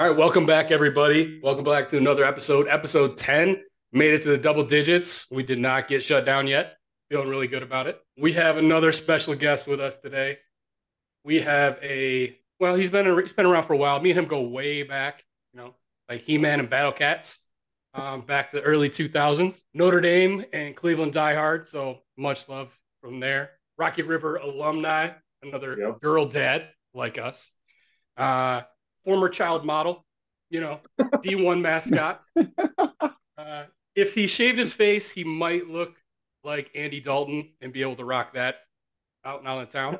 All right, welcome back, everybody. Welcome back to another episode, episode 10. Made it to the double digits. We did not get shut down yet. Feeling really good about it. We have another special guest with us today. We have a well, he's been he's been around for a while. Me and him go way back, you know, like He Man and Battle Cats, um, back to the early 2000s. Notre Dame and Cleveland diehard, so much love from there. Rocky River alumni, another Yep. girl dad like us. Uh, former child model, you know, D1 mascot. Uh, if he shaved his face, he might look like Andy Dalton and be able to rock that out and out of town.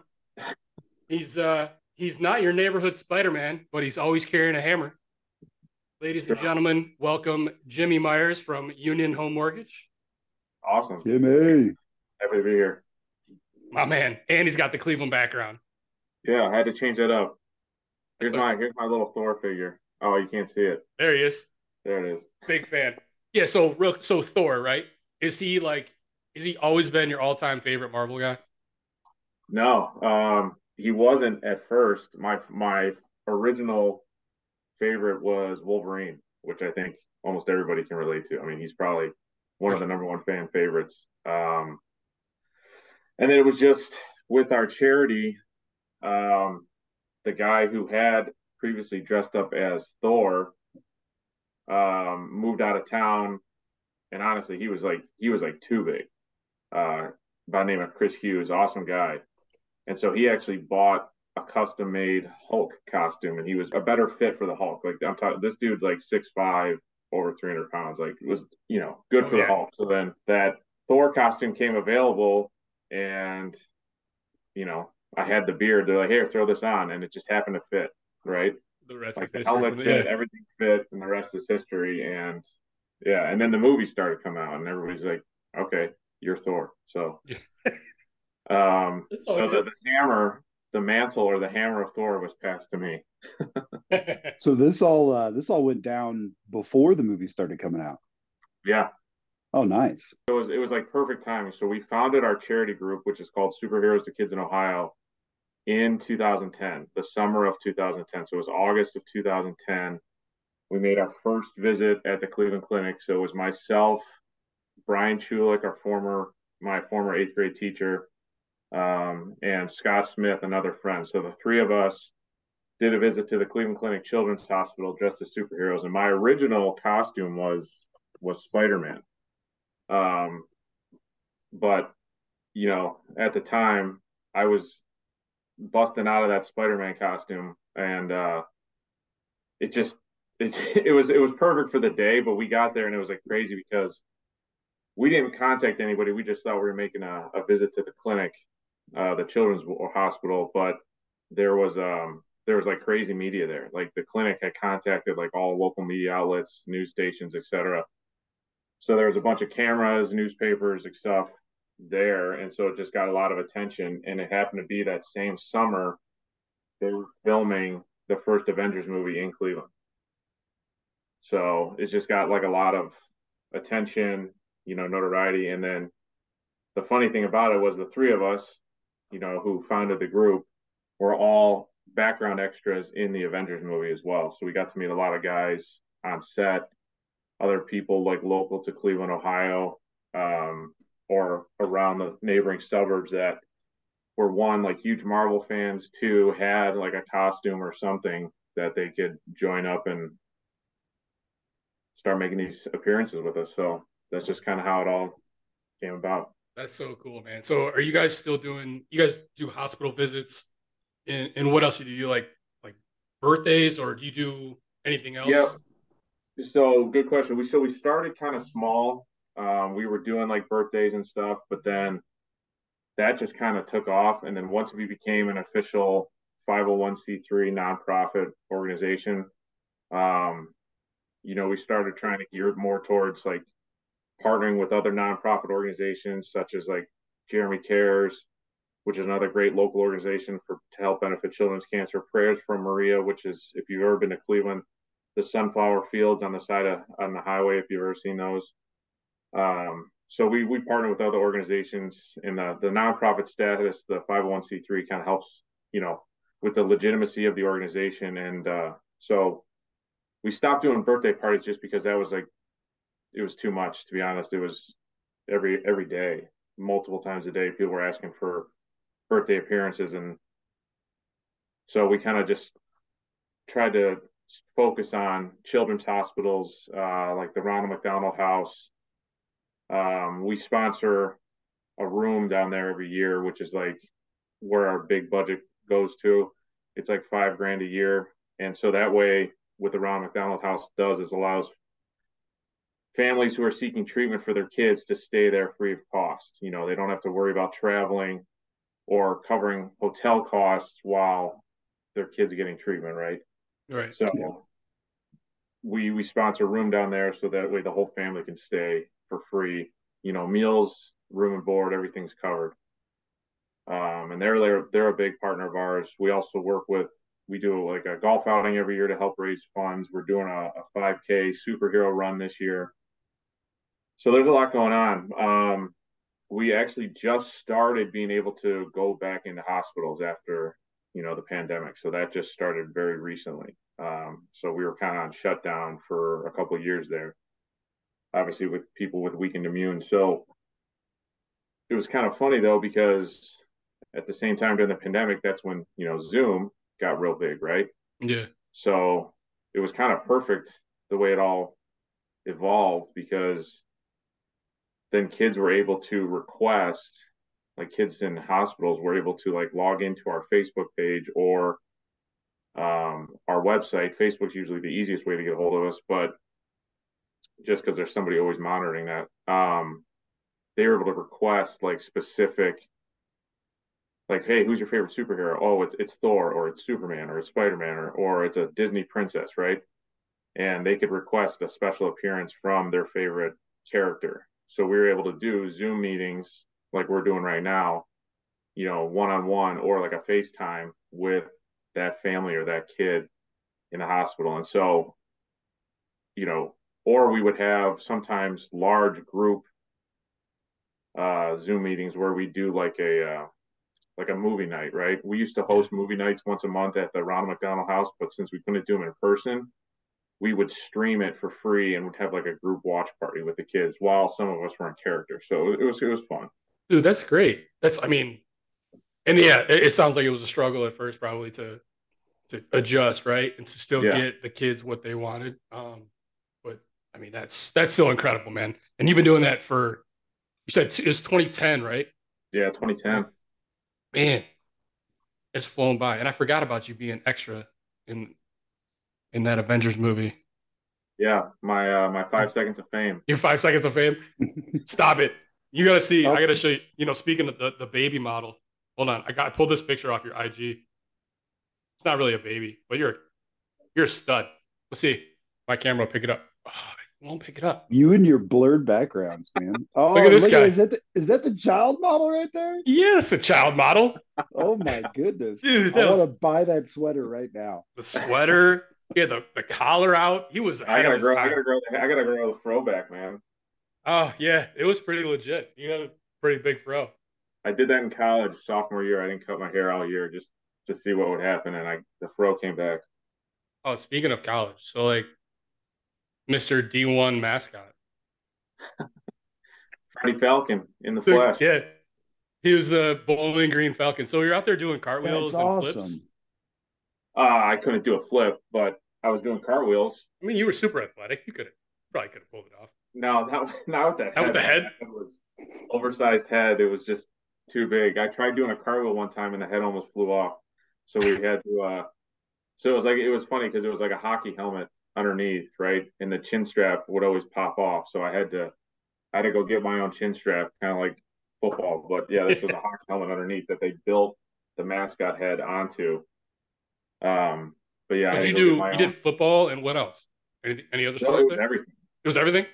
He's uh he's not your neighborhood Spider-Man, but he's always carrying a hammer. Ladies and gentlemen, welcome Jimmy Myers from Union Home Mortgage. Awesome. Jimmy. Happy to be here. My man. And he's got the Cleveland background. Yeah, I had to change that up. Here's my here's my little Thor figure. Oh, you can't see it. There he is. There it is. Big fan. Yeah, so real so Thor, right? Is he like is he always been your all-time favorite Marvel guy? No, um, he wasn't at first. My my original favorite was Wolverine, which I think almost everybody can relate to. I mean, he's probably one of the number one fan favorites. Um, and then it was just with our charity, um, the guy who had previously dressed up as Thor um, moved out of town, and honestly, he was like he was like too big. Uh, by the name of Chris Hughes, awesome guy, and so he actually bought a custom made Hulk costume, and he was a better fit for the Hulk. Like I'm talking, this dude's like six five, over 300 pounds. Like it was you know good for Oh, yeah. the Hulk. So then that Thor costume came available, and you know I had the beard. They're like, here, throw this on, and it just happened to fit. Right, The rest like is the history. helmet from- fit, yeah. everything fit, and the rest is history. And yeah, and then the movie started coming out, and everybody's like, okay, you're Thor. So, um, so the, the hammer, the mantle or the hammer of Thor was passed to me. So this all uh, this all went down before the movie started coming out. Yeah, Oh, nice. it was it was like perfect timing. So we founded our charity group, which is called Superheroes to Kids in Ohio, in 2010, the summer of 2010. So it was August of 2010. We made our first visit at the Cleveland Clinic. So it was myself, Brian Chulik, our former my former eighth grade teacher, um, and Scott Smith, another friend. So the three of us did a visit to the Cleveland Clinic Children's Hospital dressed as superheroes. And my original costume was was Spider Man. Um, but you know, at the time, I was busting out of that Spider-Man costume, and uh, it just it it was it was perfect for the day. But we got there, and it was like crazy because we didn't contact anybody. We just thought we were making a, a visit to the clinic, uh, the children's hospital, but there was um there was like crazy media there. Like the clinic had contacted like all local media outlets, news stations, etc. So there was a bunch of cameras, newspapers, and stuff there, and so it just got a lot of attention. And it happened to be that same summer they were filming the first Avengers movie in Cleveland. So it's just got like a lot of attention, you know, notoriety. And then the funny thing about it was the three of us, you know, who founded the group were all background extras in the Avengers movie as well. So we got to meet a lot of guys on set, other people like local to Cleveland, Ohio, um, or around the neighboring suburbs that were one like huge Marvel fans, two had like a costume or something that they could join up and start making these appearances with us. So that's just kind of how it all came about. That's so cool, man. So are you guys still doing you guys do hospital visits and, and what else do you do? Like like birthdays or do you do anything else? Yeah. So good question. We so we started kind of small. Um, we were doing like birthdays and stuff, but then that just kind of took off. And then once we became an official 501c3 nonprofit organization, um, you know, we started trying to gear more towards like partnering with other nonprofit organizations such as like Jeremy Cares, which is another great local organization for to help benefit children's cancer. Prayers from Maria, which is if you've ever been to Cleveland, the sunflower fields on the side of on the highway, if you've ever seen those. Um, so we we partner with other organizations and the the nonprofit status, the 501c3 kind of helps, you know, with the legitimacy of the organization. And uh, so we stopped doing birthday parties just because that was like it was too much to be honest. It was every every day, multiple times a day, people were asking for birthday appearances, and so we kind of just tried to focus on children's hospitals uh, like the Ronald McDonald House. Um, we sponsor a room down there every year, which is like where our big budget goes to. It's like five grand a year, and so that way, what the Ronald McDonald House does is allows families who are seeking treatment for their kids to stay there free of cost. You know, they don't have to worry about traveling or covering hotel costs while their kids are getting treatment, right? Right. So yeah. we we sponsor a room down there so that way the whole family can stay for free. You know, meals, room and board, everything's covered. Um, and they're they're they're a big partner of ours. We also work with we do like a golf outing every year to help raise funds. We're doing a, a 5K superhero run this year. So there's a lot going on. Um, we actually just started being able to go back into hospitals after you know the pandemic. So that just started very recently. Um, so we were kind of on shutdown for a couple years there, obviously with people with weakened immune. So it was kind of funny though because at the same time during the pandemic, that's when you know Zoom got real big, right? Yeah. So it was kind of perfect the way it all evolved because then kids were able to request like kids in hospitals were able to like log into our Facebook page or um, our website. Facebook's usually the easiest way to get a hold of us, but just because there's somebody always monitoring that, um, they were able to request like specific, like, hey, who's your favorite superhero? Oh, it's it's Thor, or it's Superman, or it's Spider Man, or or it's a Disney princess, right? And they could request a special appearance from their favorite character. So we were able to do Zoom meetings like we're doing right now, you know, one on one or like a FaceTime with that family or that kid in the hospital. And so, you know, or we would have sometimes large group uh, Zoom meetings where we do like a uh, like a movie night, right? We used to host movie nights once a month at the Ronald McDonald House, but since we couldn't do them in person, we would stream it for free and would have like a group watch party with the kids while some of us were in character. So it was it was fun. Dude, that's great. That's I mean, and yeah, it, it sounds like it was a struggle at first, probably to to adjust, right, and to still yeah. get the kids what they wanted. Um, I mean, that's that's still incredible, man. And you've been doing that for you said it was 2010, right? Yeah, 2010. Man, it's flown by, and I forgot about you being extra in in that Avengers movie. Yeah, my uh, my five seconds of fame. Your five seconds of fame. Stop it. You gotta see. I gotta show you. You know, speaking of the, the baby model. Hold on, I got I pulled this picture off your IG. It's not really a baby, but you're you're a stud. Let's see. My camera will pick it up. Oh, won't pick it up. You and your blurred backgrounds, man. Oh, look at oh, this look guy. At, is that the, is that the child model right there? Yes, a child model. oh my goodness, dude! I was... want to buy that sweater right now. The sweater. Yeah, the, the collar out. He was. I gotta grow. I gotta grow. I gotta grow the throwback, man. Oh yeah, it was pretty legit. You had a pretty big fro. I did that in college, sophomore year. I didn't cut my hair all year just to see what would happen, and I the fro came back. Oh, speaking of college, so like, Mister D one mascot, Freddie Falcon in the flesh. Yeah, he was the Bowling Green Falcon. So you're out there doing cartwheels That's and awesome. flips. Uh, I couldn't do a flip, but I was doing cartwheels. I mean, you were super athletic. You could have probably could have pulled it off. No, not, not with that. Not with the head. It was oversized head. It was just too big. I tried doing a cartwheel one time and the head almost flew off. So we had to. uh So it was like it was funny because it was like a hockey helmet underneath, right, and the chin strap would always pop off. So I had to, I had to go get my own chin strap, kind of like football. But yeah, this was a hockey helmet underneath that they built the mascot head onto. Um, but yeah, did you do you own. did football and what else? Any, any other sports? No, everything. It was everything.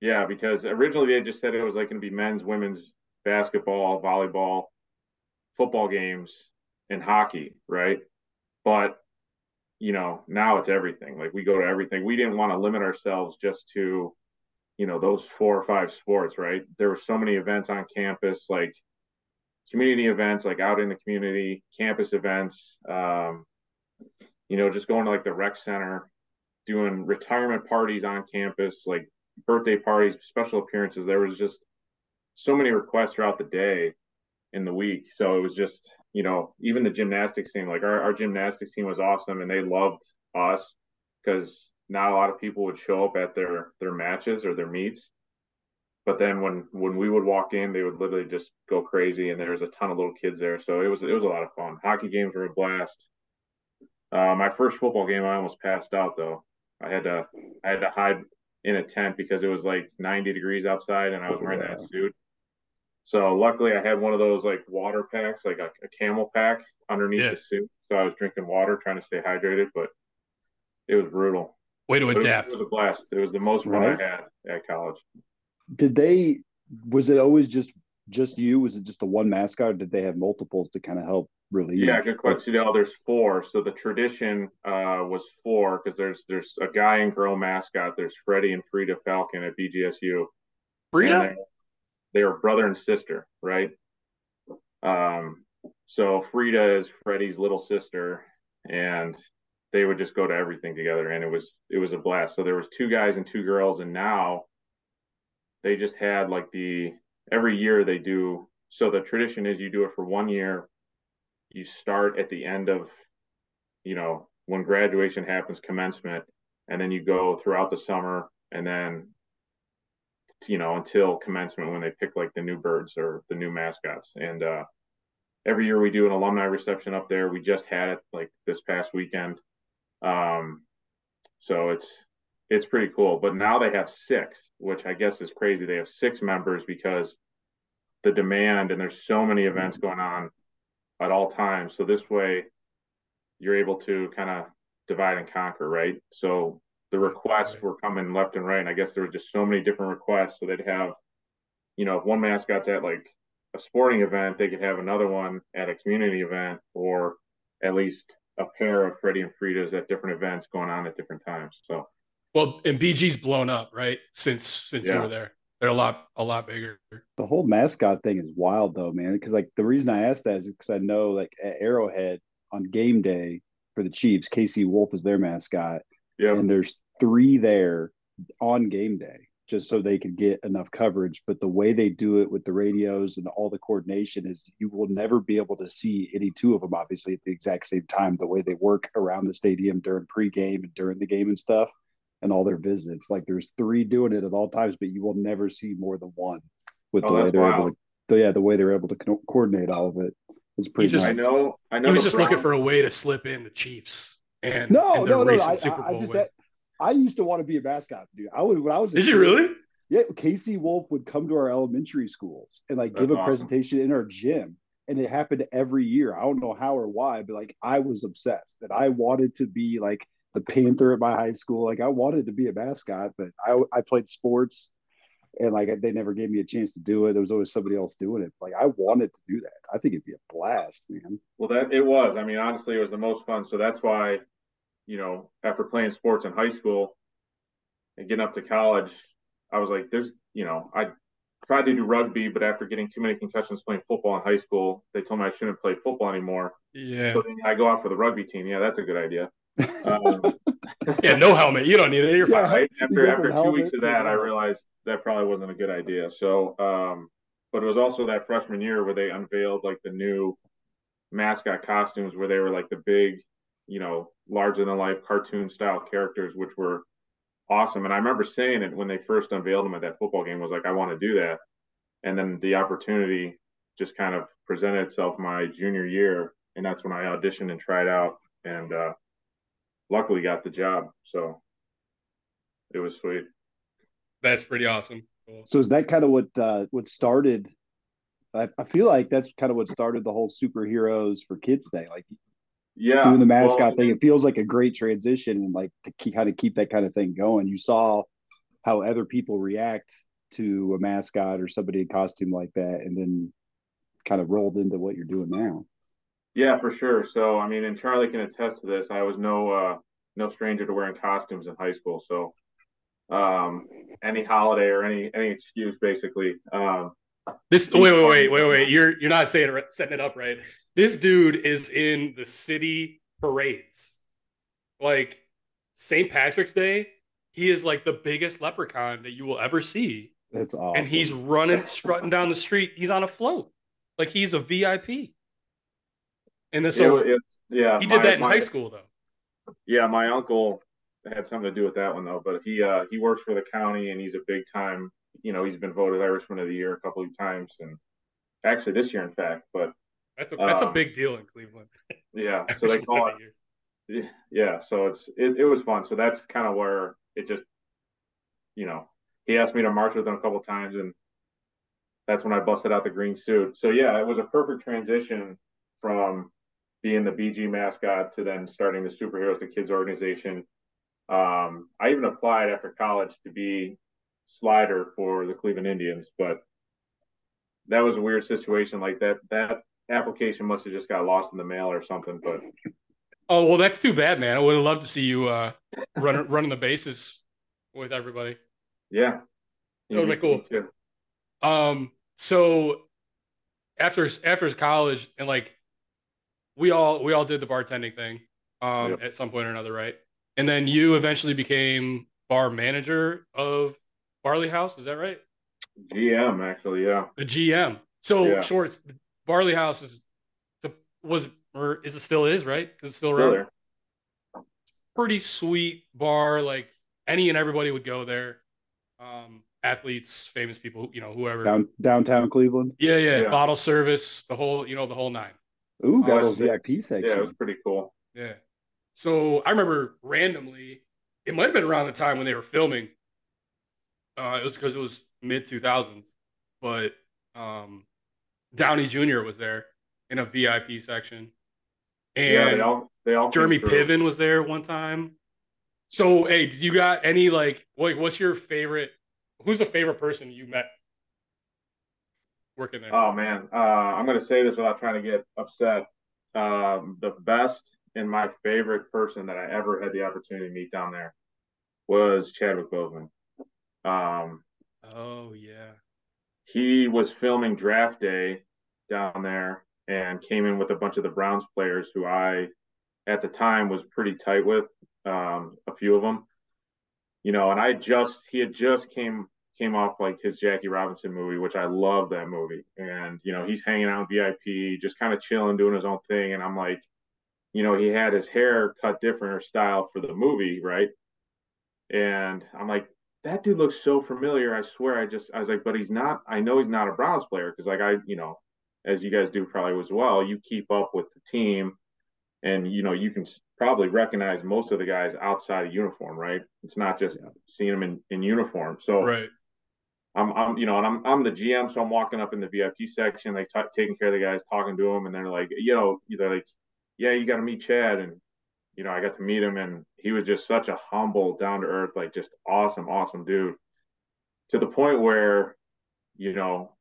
Yeah, because originally they just said it was like going to be men's, women's basketball, volleyball, football games, and hockey, right? But you know, now it's everything. Like we go to everything. We didn't want to limit ourselves just to, you know, those four or five sports, right? There were so many events on campus, like community events, like out in the community, campus events, um, you know, just going to like the rec center, doing retirement parties on campus, like birthday parties, special appearances. There was just so many requests throughout the day in the week. So it was just, you know, even the gymnastics team, like our, our gymnastics team was awesome and they loved us because not a lot of people would show up at their their matches or their meets. But then when when we would walk in, they would literally just go crazy, and there was a ton of little kids there. So it was it was a lot of fun. Hockey games were a blast. Uh, my first football game, I almost passed out though. I had to I had to hide in a tent because it was like 90 degrees outside, and I was wearing that suit. So luckily, I had one of those like water packs, like a, a pack underneath yeah. the suit. So I was drinking water, trying to stay hydrated, but it was brutal. Way to adapt. It was, it was, a blast. It was the most fun right. I had at college. Did they? Was it always just just you? Was it just the one mascot? did they have multiples to kind of help relieve? Yeah, good question. You know, there's four. So the tradition uh, was four because there's there's a guy and girl mascot. There's Freddie and Frida Falcon at BGSU. Frida. They were brother and sister, right? Um, so Frida is Freddie's little sister, and they would just go to everything together and it was it was a blast so there was two guys and two girls and now they just had like the every year they do so the tradition is you do it for one year you start at the end of you know when graduation happens commencement and then you go throughout the summer and then you know until commencement when they pick like the new birds or the new mascots and uh every year we do an alumni reception up there we just had it like this past weekend um, so it's it's pretty cool. But now they have six, which I guess is crazy. They have six members because the demand and there's so many events going on at all times. So this way you're able to kind of divide and conquer, right? So the requests were coming left and right. And I guess there were just so many different requests. So they'd have, you know, if one mascot's at like a sporting event, they could have another one at a community event or at least a pair of Freddie and Frida's at different events going on at different times. So, well, and BG's blown up, right? Since since yeah. you were there, they're a lot a lot bigger. The whole mascot thing is wild, though, man. Because like the reason I asked that is because I know like at Arrowhead on game day for the Chiefs, KC Wolf is their mascot. Yeah, and there's three there on game day just so they could get enough coverage. But the way they do it with the radios and all the coordination is you will never be able to see any two of them, obviously, at the exact same time. The way they work around the stadium during pregame and during the game and stuff, and all their visits. Like there's three doing it at all times, but you will never see more than one with oh, the way they're wild. able to. So yeah, the way they're able to co- coordinate all of it is pretty. Just, nice. I know. I know. He was just looking for a way to slip in the Chiefs and no, and no, no. no. I, I, I, just had, I used to want to be a mascot, dude. I would when I was. Did you really? Yeah, KC Wolf would come to our elementary schools and like That's give a awesome. presentation in our gym, and it happened every year. I don't know how or why, but like I was obsessed that I wanted to be like the Panther at my high school. Like I wanted to be a mascot, but I I played sports, and like they never gave me a chance to do it. There was always somebody else doing it. Like I wanted to do that. I think it'd be a blast, man. Well, that it was. I mean, honestly, it was the most fun. So that's why you know, after playing sports in high school and getting up to college, I was like, there's, you know, I tried to do rugby, but after getting too many concussions playing football in high school, they told me I shouldn't play football anymore. Yeah. So I go out for the rugby team. Yeah, that's a good idea. Um, yeah, no helmet. You don't need it. You're yeah, fine. Right? After after two weeks of that, I realized that probably wasn't a good idea. So, um, but it was also that freshman year where they unveiled like the new mascot costumes, where they were like the big you know, larger than life cartoon style characters, which were awesome. And I remember saying it when they first unveiled them at that football game was like, I want to do that. And then the opportunity just kind of presented itself my junior year. And that's when I auditioned and tried out and uh, luckily got the job. So it was sweet. That's pretty awesome. Cool. So is that kind of what uh, what started? I, I feel like that's kind of what started the whole superheroes for kids thing. Like yeah doing the mascot well, thing it feels like a great transition and like to keep, kind of keep that kind of thing going. You saw how other people react to a mascot or somebody in costume like that and then kind of rolled into what you're doing now. Yeah for sure. So i mean and charlie can attest to this. I was no uh no stranger to wearing costumes in high school. So um any holiday or any any excuse basically. Um this wait wait wait wait wait you're you're not saying it, setting it up right this dude is in the city parades. Like St. Patrick's Day, he is like the biggest leprechaun that you will ever see. That's awesome. And he's running, strutting down the street. He's on a float, like he's a VIP. And then so, it, yeah, he did my, that in my, high school though. Yeah, my uncle had something to do with that one though. But he uh, he works for the county and he's a big time. You know, he's been voted Irishman of the Year a couple of times, and actually this year, in fact. But that's a that's um, a big deal in Cleveland. Yeah, so they call it. Yeah, so it's it, it was fun. So that's kind of where it just, you know, he asked me to march with him a couple times, and that's when I busted out the green suit. So yeah, it was a perfect transition from being the BG mascot to then starting the Superheroes to Kids organization. Um, I even applied after college to be slider for the Cleveland Indians, but that was a weird situation. Like that, that application must have just got lost in the mail or something. But oh well, that's too bad, man. I would have loved to see you uh, run running the bases with everybody. Yeah, that would be cool. Too. Um, so after after college and like we all we all did the bartending thing um yep. at some point or another, right? And then you eventually became bar manager of Barley House. Is that right? GM, actually, yeah. The GM. So yeah. shorts. Barley House is was or is it still is right? Is it still, still around? There. Pretty sweet bar. Like any and everybody would go there. Um, athletes, famous people, you know, whoever. Down, downtown Cleveland. Yeah, yeah, yeah, Bottle service, the whole, you know, the whole nine. Ooh, got a VIP section. Yeah, it was pretty cool. Yeah. So I remember randomly, it might have been around the time when they were filming. Uh, it was because it was mid 2000s, but um, Downey Jr. was there in a VIP section. And yeah, they all, they all Jeremy Piven was there one time. So, hey, did you got any like, like, what's your favorite? Who's the favorite person you met working there? Oh man, uh, I'm gonna say this without trying to get upset. Um, the best and my favorite person that I ever had the opportunity to meet down there was Chadwick Boseman. Um, oh yeah, he was filming Draft Day down there and came in with a bunch of the Browns players who I, at the time, was pretty tight with. Um, a few of them, you know, and I just he had just came came off like his Jackie Robinson movie, which I love that movie. And, you know, he's hanging out VIP, just kind of chilling, doing his own thing. And I'm like, you know, he had his hair cut different or style for the movie, right? And I'm like, that dude looks so familiar. I swear, I just, I was like, but he's not, I know he's not a Browns player because, like, I, you know, as you guys do probably as well, you keep up with the team and, you know, you can probably recognize most of the guys outside of uniform, right? It's not just yeah. seeing them in, in uniform. So, right I'm, I'm, you know, and I'm, I'm the GM, so I'm walking up in the VIP section, like t- taking care of the guys, talking to them, and they're like, you know, they're like, yeah, you got to meet Chad, and you know, I got to meet him, and he was just such a humble, down to earth, like just awesome, awesome dude, to the point where, you know,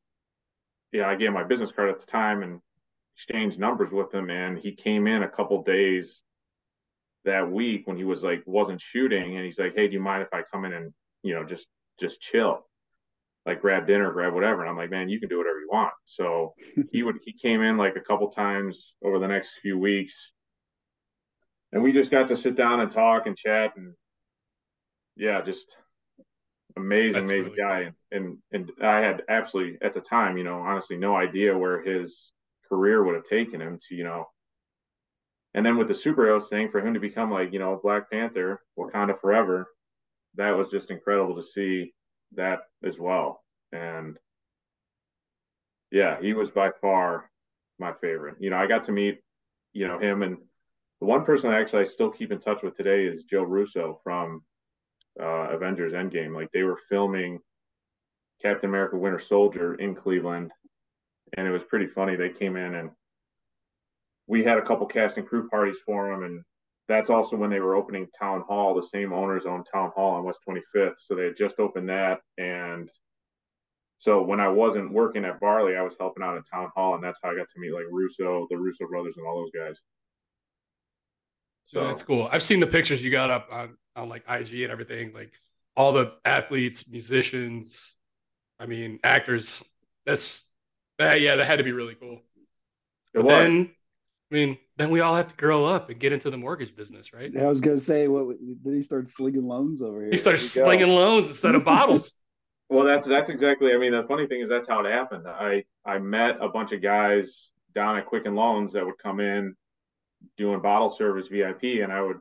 yeah, I gave my business card at the time and exchanged numbers with him, and he came in a couple days that week when he was like wasn't shooting, and he's like, hey, do you mind if I come in and you know just just chill? like grab dinner, grab whatever. And I'm like, man, you can do whatever you want. So he would he came in like a couple times over the next few weeks. And we just got to sit down and talk and chat and yeah, just amazing, That's amazing really guy. Cool. And, and and I had absolutely at the time, you know, honestly no idea where his career would have taken him to, you know. And then with the superheroes thing, for him to become like, you know, Black Panther, Wakanda Forever, that was just incredible to see that as well. And yeah, he was by far my favorite. You know, I got to meet, you know, him and the one person I actually I still keep in touch with today is Joe Russo from uh, Avengers Endgame. Like they were filming Captain America Winter Soldier in Cleveland, and it was pretty funny. They came in and we had a couple cast and crew parties for them, and that's also when they were opening Town Hall. The same owners own Town Hall on West 25th, so they had just opened that. And so when I wasn't working at Barley, I was helping out at Town Hall, and that's how I got to meet like Russo, the Russo brothers, and all those guys. So that's cool. I've seen the pictures you got up on on like IG and everything, like all the athletes, musicians, I mean actors. That's that. Yeah, that had to be really cool. But then I mean, then we all have to grow up and get into the mortgage business, right? I was gonna say, what did he start slinging loans over here? He started slinging go. loans instead of bottles. Well, that's that's exactly. I mean, the funny thing is that's how it happened. I I met a bunch of guys down at Quicken Loans that would come in doing bottle service VIP, and I would,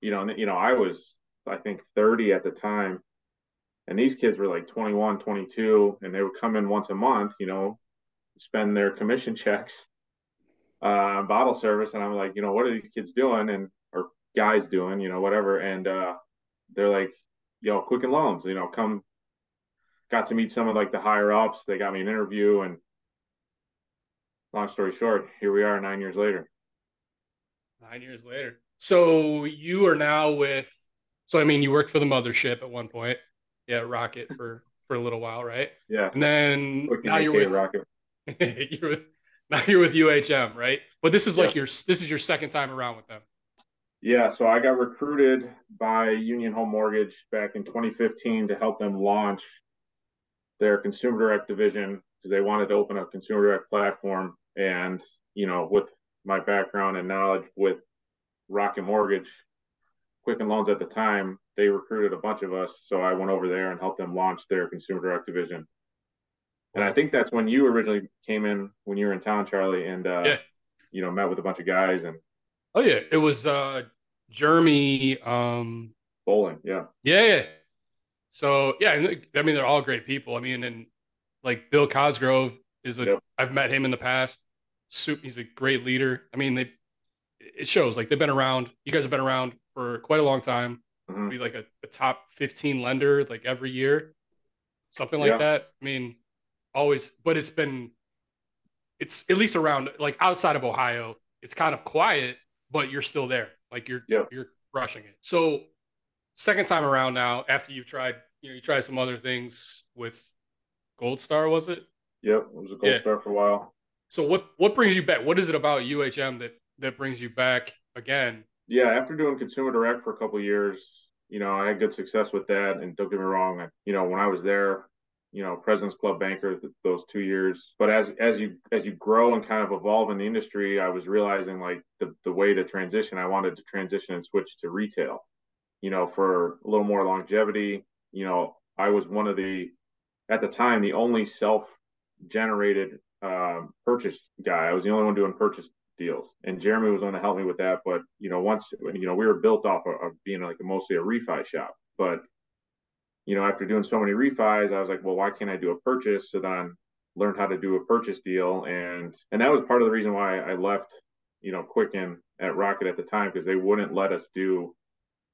you know, you know, I was I think 30 at the time, and these kids were like 21, 22, and they would come in once a month, you know, spend their commission checks uh, bottle service, and I'm like, you know, what are these kids doing and or guys doing, you know, whatever, and uh, they're like, yo, Quicken Loans, you know, come got to meet some of like the higher ups. They got me an interview, and long story short, here we are nine years later. Nine years later. So you are now with. So I mean, you worked for the mothership at one point. Yeah, Rocket for for a little while, right? Yeah. And then now you're with Rocket. you're with now you're with UHM, right? But this is like your this is your second time around with them. Yeah, so I got recruited by Union Home Mortgage back in 2015 to help them launch their consumer direct division because they wanted to open a consumer direct platform. And, you know, with my background and knowledge with Rocket Mortgage, Quicken Loans at the time, they recruited a bunch of us. So I went over there and helped them launch their consumer direct division. And I think that's when you originally came in when you were in town, Charlie, and uh, yeah. you know, met with a bunch of guys and Oh yeah. It was uh Jeremy um Bowling, yeah. Yeah, yeah. So yeah, I mean they're all great people. I mean, and like Bill Cosgrove is a yep. I've met him in the past. Soup, he's a great leader. I mean, they it shows like they've been around. You guys have been around for quite a long time. Mm-hmm. Be like a, a, top fifteen lender like every year, something like yeah. that. I mean, always, but it's been it's at least around like outside of Ohio. It's kind of quiet, but you're still there. Like you're yeah. you're crushing it. So second time around now, after you've tried, you know, you tried some other things with Gold Star, was it? Yep, it was a Gold yeah. Star for a while. So what what brings you back? What is it about UHM that that brings you back again? Yeah, after doing consumer direct for a couple years, you know, I had good success with that. And don't get me wrong, I, you know, when I was there, you know, President's Club banker th- those two years. But as as you as you grow and kind of evolve in the industry, I was realizing like the the way to transition. I wanted to transition and switch to retail you know, for a little more longevity. You know, I was one of the, at the time, the only self generated um, purchase guy. I was the only one doing purchase deals. And Jeremy was going to help me with that. But, you know, once, you know, we were built off of, of being like mostly a refi shop. But, you know, after doing so many refis, I was like, well, why can't I do a purchase? So then learned how to do a purchase deal. And, and that was part of the reason why I left, you know, Quicken at Rocket at the time, because they wouldn't let us do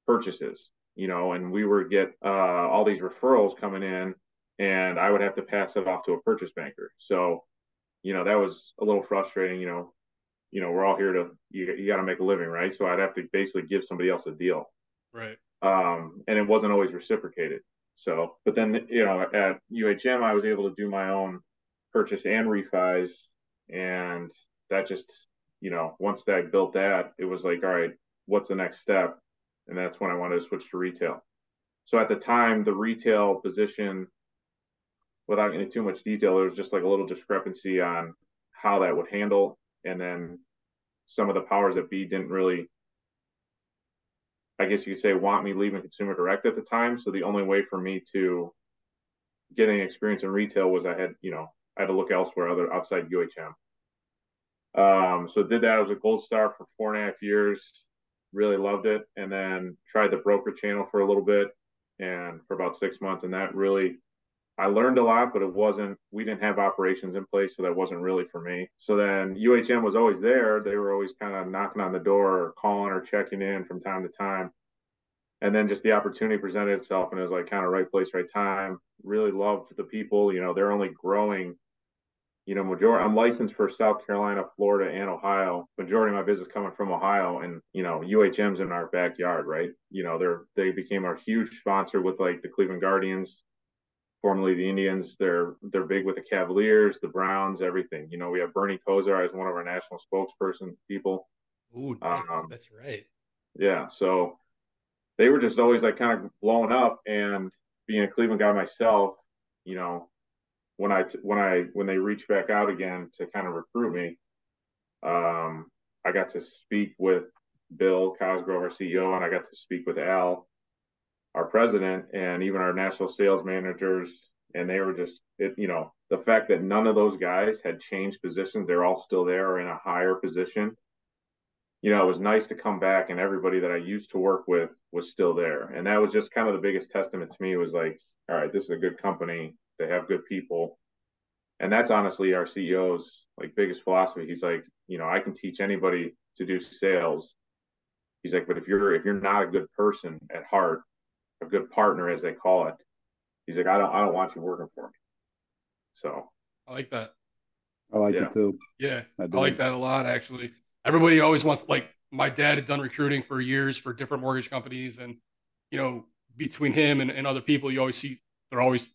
purchases, you know, and we would get uh, all these referrals coming in, and I would have to pass it off to a purchase banker. So, you know, that was a little frustrating. You know, you know, we're all here to you, you got to make a living, right? So I'd have to basically give somebody else a deal, right? Um, and it wasn't always reciprocated. So, but then you know, at UHM, I was able to do my own purchase and refis, and that just you know, once that built that, it was like, all right, what's the next step? and that's when I wanted to switch to retail. So at the time, the retail position, without getting too much detail, there was just like a little discrepancy on how that would handle, and then some of the powers that be didn't really, I guess you could say, want me leaving consumer direct at the time. So the only way for me to get any experience in retail was I had, you know, I had to look elsewhere, other outside UHM. Um, so did that. I was a gold star for four and a half years really loved it, and then tried the broker channel for a little bit and for about six months, and that really I learned a lot, but it wasn't, we didn't have operations in place. So that wasn't really for me. So then UHM was always there. They were always kind of knocking on the door or calling or checking in from time to time. And then just the opportunity presented itself and it was like kind of right place, right time. Really loved the people. You know, they're only growing you know, majority I'm licensed for South Carolina, Florida, and Ohio. Majority of my business coming from Ohio, and you know, UHM's in our backyard, right? You know, they're they became our huge sponsor with like the Cleveland Guardians, formerly the Indians. They're they're big with the Cavaliers, the Browns, everything. You know, we have Bernie Kosar as one of our national spokesperson people. Ooh, nice. Um, That's right. Yeah, so they were just always like kind of blowing up, and being a Cleveland guy myself, you know, when I when I when they reached back out again to kind of recruit me, um, I got to speak with Bill Cosgrove, our CEO, and I got to speak with Al, our president, and even our national sales managers. And they were just, it, you know, the fact that none of those guys had changed positions, they're all still there or in a higher position. You know, it was nice to come back and everybody that I used to work with was still there. And that was just kind of the biggest testament to me was like, all right, this is a good company. They have good people. And that's honestly our CEO's like biggest philosophy. He's like, you know, I can teach anybody to do sales. He's like, but if you're if you're not a good person at heart, a good partner as they call it, he's like, I don't I don't want you working for me. So I like that. I like yeah. it too. Yeah, I, I like that a lot actually. Everybody always wants like my dad had done recruiting for years for different mortgage companies, and you know between him and, and other people, you always see they're always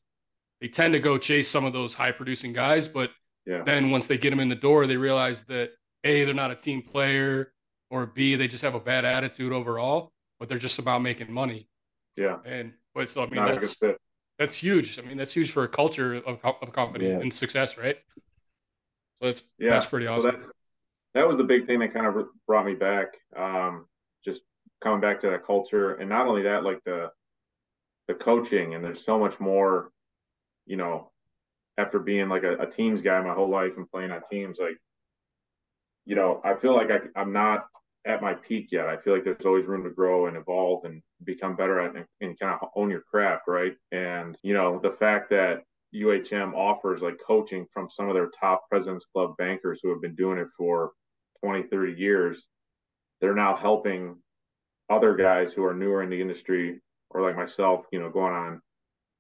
they tend to go chase some of those high producing guys, but yeah. then once they get them in the door, they realize that a they're not a team player, or b they just have a bad attitude overall, but they're just about making money. Yeah, and but so I mean not that's that's huge. I mean that's huge for a culture of, of company yeah. and success, right? So that's yeah. that's pretty awesome. So that was the big thing that kind of brought me back. Um, just coming back to that culture, and not only that, like the the coaching, and there's so much more. You know, after being like a, a teams guy my whole life and playing on teams, like you know, I feel like I, I'm not at my peak yet. I feel like there's always room to grow and evolve and become better at and, and kind of own your craft, right? And you know, the fact that UHM offers like coaching from some of their top President's Club bankers who have been doing it for 20, 30 years, they're now helping other guys who are newer in the industry or like myself, you know, going on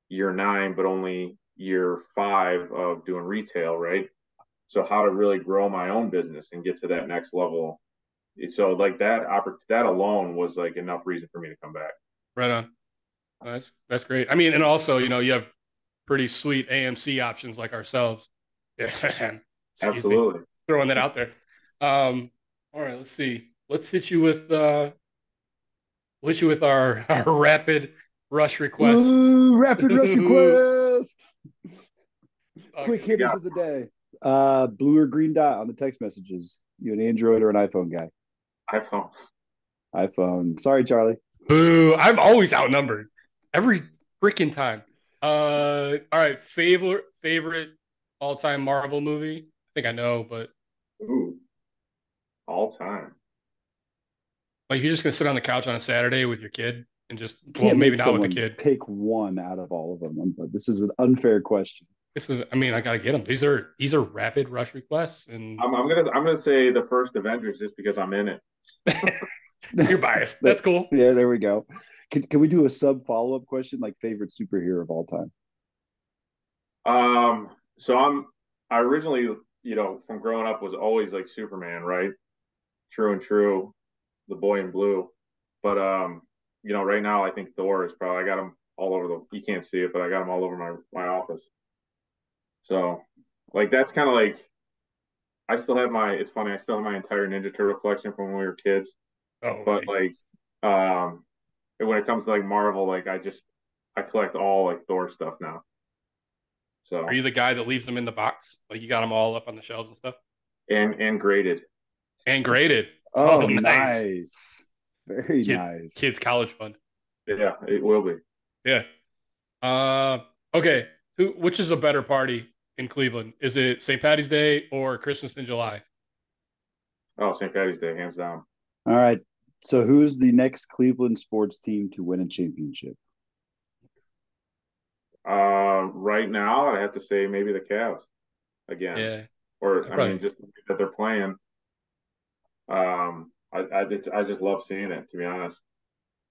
year nine, but only year five of doing retail, right? So how to really grow my own business and get to that next level. So like that that alone was like enough reason for me to come back. Right on. That's that's great. I mean, and also, you know, you have pretty sweet AMC options like ourselves. Absolutely. Me, throwing that out there. Um, all right, let's see. Let's hit you with uh hit you with our, our rapid rush request. rapid rush request. Quick hitters yeah. of the day. Uh blue or green dot on the text messages. You an Android or an iPhone guy? iPhone. iPhone. Sorry, Charlie. Boo. I'm always outnumbered. Every freaking time. Uh all right, favorite favorite all-time Marvel movie? I think I know, but Ooh all time. Like you're just gonna sit on the couch on a Saturday with your kid and just well maybe not with the kid. Pick one out of all of them. But this is an unfair question. This is I mean I gotta get them. These are these are rapid rush requests and I'm, I'm gonna I'm gonna say the first Avengers just because I'm in it. you're biased. That's cool. Yeah, there we go. Can, can we do a sub follow up question like favorite superhero of all time? Um, so I'm I originally, you know, from growing up was always like Superman, right? true and true, the boy in blue. But um, you know, right now I think Thor is probably I got him all over the. You can't see it, but I got him all over my my office. So, like that's kind of like, I still have my. It's funny. I still have my entire Ninja Turtle collection from when we were kids. Oh, but like, um, when it comes to like Marvel, like I just I collect all like Thor stuff now. So, are you the guy that leaves them in the box? Like you got them all up on the shelves and stuff? And and graded and graded. Oh, oh nice. nice. Very Kid, nice. Kids college fund. Yeah, it will be. Yeah. Uh okay. Who which is a better party in Cleveland? Is it St. Patty's Day or Christmas in July? Oh, St. Patty's Day, hands down. All right. So who's the next Cleveland sports team to win a championship? Uh right now I have to say maybe the Cavs again. Yeah. Or I mean just that they're playing um, I, I just I just love seeing it to be honest.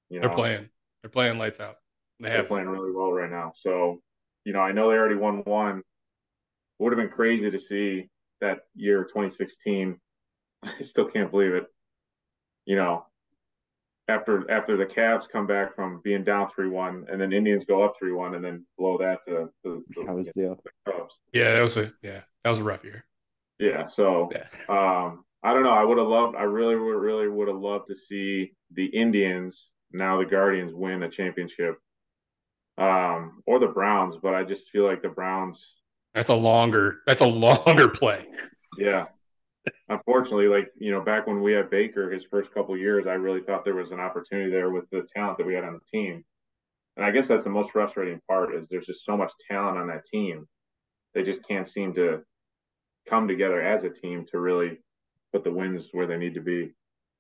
You know, they're playing. They're playing lights out. They are playing really well right now. So, you know, I know they already won one. It would have been crazy to see that year 2016. I still can't believe it. You know, after after the Cavs come back from being down three one, and then Indians go up three one, and then blow that to, to, to that was the, the Cubs. Yeah, that was a yeah that was a rough year. Yeah, so yeah. um, I don't know. I would have loved. I really, would, really would have loved to see the Indians now the Guardians win a championship, um, or the Browns. But I just feel like the Browns. That's a longer. That's a longer play. Yeah. unfortunately, like you know, back when we had Baker, his first couple years, I really thought there was an opportunity there with the talent that we had on the team. And I guess that's the most frustrating part is there's just so much talent on that team. They just can't seem to come together as a team to really put the wins where they need to be.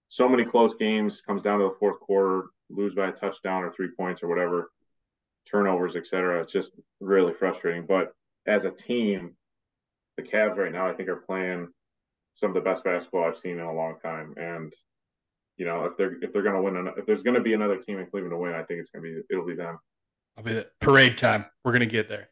So many close games comes down to the fourth quarter, lose by a touchdown or three points or whatever, turnovers, etc. It's just really frustrating. But as a team, the Cavs right now, I think, are playing some of the best basketball I've seen in a long time. And you know, if they're if they're going to win, if there's going to be another team in Cleveland to win, I think it's going to be it'll be them. I'll be the parade time. We're going to get there.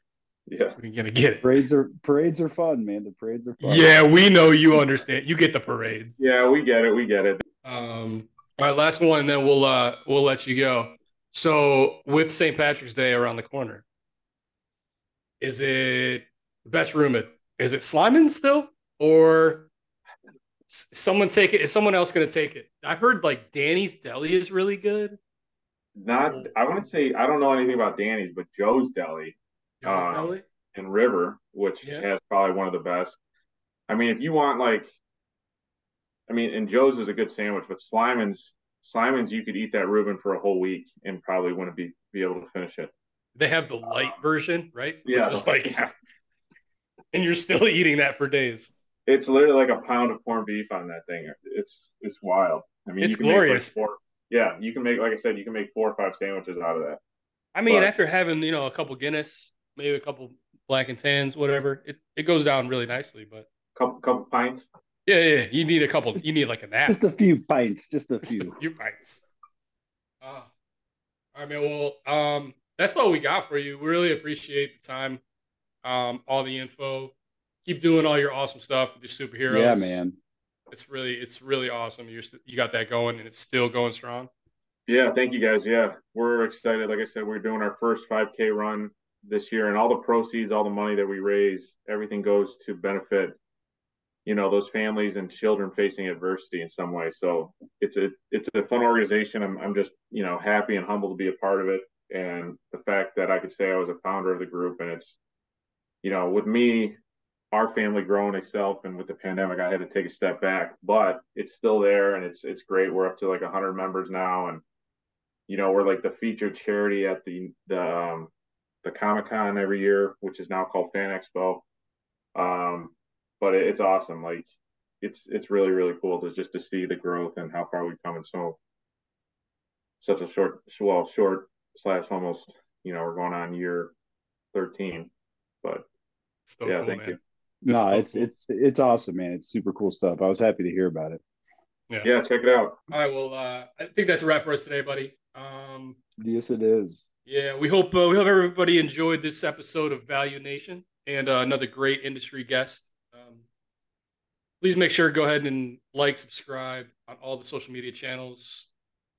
Yeah, we're going to get it. Parades are parades are fun, man. The parades are fun. Yeah, we know you understand. You get the parades. Yeah, we get it. We get it. Um. All right, last one, and then we'll uh we'll let you go. So with St. Patrick's Day around the corner, is it best room at is it Slyman still or someone take it? Is someone else going to take it? I've heard like Danny's Deli is really good. Not, I want to say I don't know anything about Danny's, but Joe's Deli, Joe's um, Deli? and River, which yeah. has probably one of the best. I mean, if you want like, I mean, and Joe's is a good sandwich, but Slyman's Slyman's you could eat that Reuben for a whole week and probably wouldn't be be able to finish it. They have the light version, right? Yeah, just like yeah. and you're still eating that for days. It's literally like a pound of corned beef on that thing. It's it's wild. I mean, it's glorious. Like four, yeah, you can make like I said, you can make four or five sandwiches out of that. I mean, but, after having you know a couple Guinness, maybe a couple black and tans, whatever, it, it goes down really nicely. But couple couple pints. Yeah, yeah, you need a couple. You need like a nap. Just a few pints. Just a few. Just a few pints. Uh, all right, man. Well, um, that's all we got for you. We really appreciate the time, um, all the info keep doing all your awesome stuff with your superheroes. Yeah, man. It's really it's really awesome. You're you got that going and it's still going strong. Yeah, thank you guys. Yeah, we're excited. Like I said, we're doing our first 5K run this year, and all the proceeds, all the money that we raise, everything goes to benefit, you know, those families and children facing adversity in some way. So it's a it's a fun organization. I'm I'm just you know happy and humble to be a part of it, and the fact that I could say I was a founder of the group, and it's, you know, with me our family growing itself and with the pandemic i had to take a step back but it's still there and it's it's great. We're up to like 100 members now and you know we're like the featured charity at the the um, the comic con every year which is now called fan expo. Um but it, it's awesome. Like it's it's really really cool to just to see the growth and how far we've come in so such a short well short slash almost you know we're going on year 13 but Still yeah cool, thank man. you no, it's cool. it's it's awesome, man. It's super cool stuff. I was happy to hear about it. Yeah, yeah check it out. All right, well, uh, I think that's a wrap for us today, buddy. Um, yes, it is. Yeah, we hope uh, we hope everybody enjoyed this episode of ValuNation and uh, another great industry guest. Um, please make sure to go ahead and like, subscribe on all the social media channels,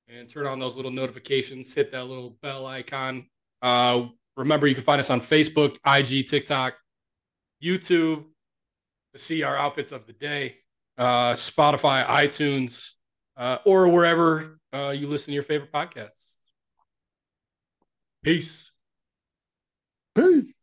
and turn on those little notifications. Hit that little bell icon. Uh, remember, you can find us on Facebook, IG, TikTok, YouTube to see our outfits of the day, uh, Spotify, iTunes, uh, or wherever uh, you listen to your favorite podcasts. Peace. Peace.